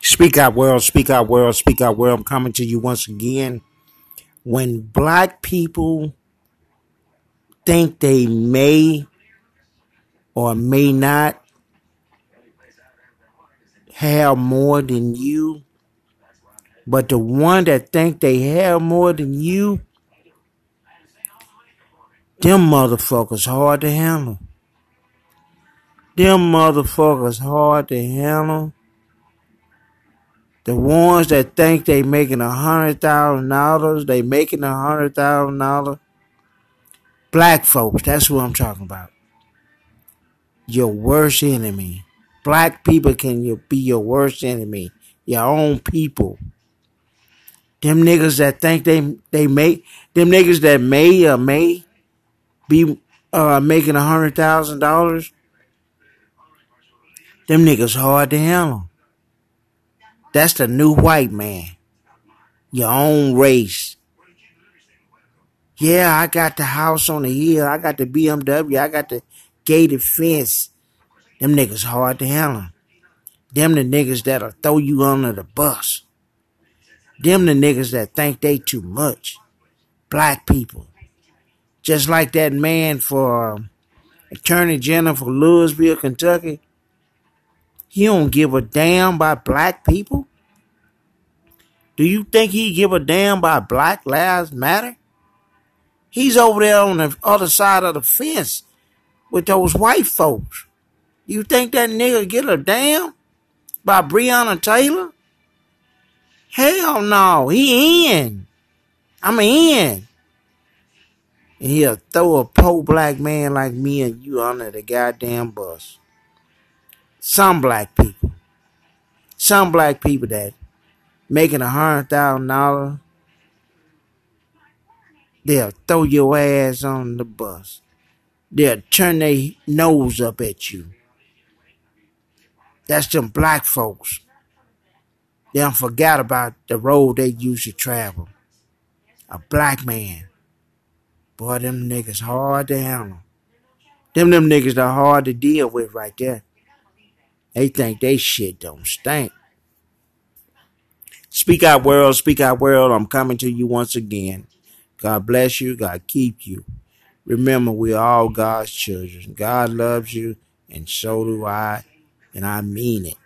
Speak out world, speak out world, speak out world. I'm coming to you once again. When black people think they may or may not have more than you, but the one that think they have more than you, them motherfuckers hard to handle. Them motherfuckers hard to handle. The ones that think they making a hundred thousand dollars, they making a hundred thousand dollars. Black folks, that's what I'm talking about. Your worst enemy. Black people can be your worst enemy. Your own people. Them niggas that think they they make them niggas that may or may be uh, making a hundred thousand dollars. Them niggas hard to handle. That's the new white man. Your own race. Yeah, I got the house on the hill. I got the BMW. I got the gated fence. Them niggas hard to handle. Them the niggas that'll throw you under the bus. Them the niggas that think they too much. Black people. Just like that man for um, Attorney General for Louisville, Kentucky. He don't give a damn about black people? Do you think he give a damn about Black Lives Matter? He's over there on the other side of the fence with those white folks. You think that nigga get a damn by Breonna Taylor? Hell no, he in. I'm in. And he'll throw a poor black man like me and you under the goddamn bus. Some black people. Some black people that making a hundred thousand dollars, they'll throw your ass on the bus. They'll turn their nose up at you. That's them black folks. They don't forget about the road they used to travel. A black man. Boy, them niggas hard to handle. Them them niggas are hard to deal with right there. They think they shit don't stink. Speak out world, speak out world. I'm coming to you once again. God bless you. God keep you. Remember, we're all God's children. God loves you, and so do I, and I mean it.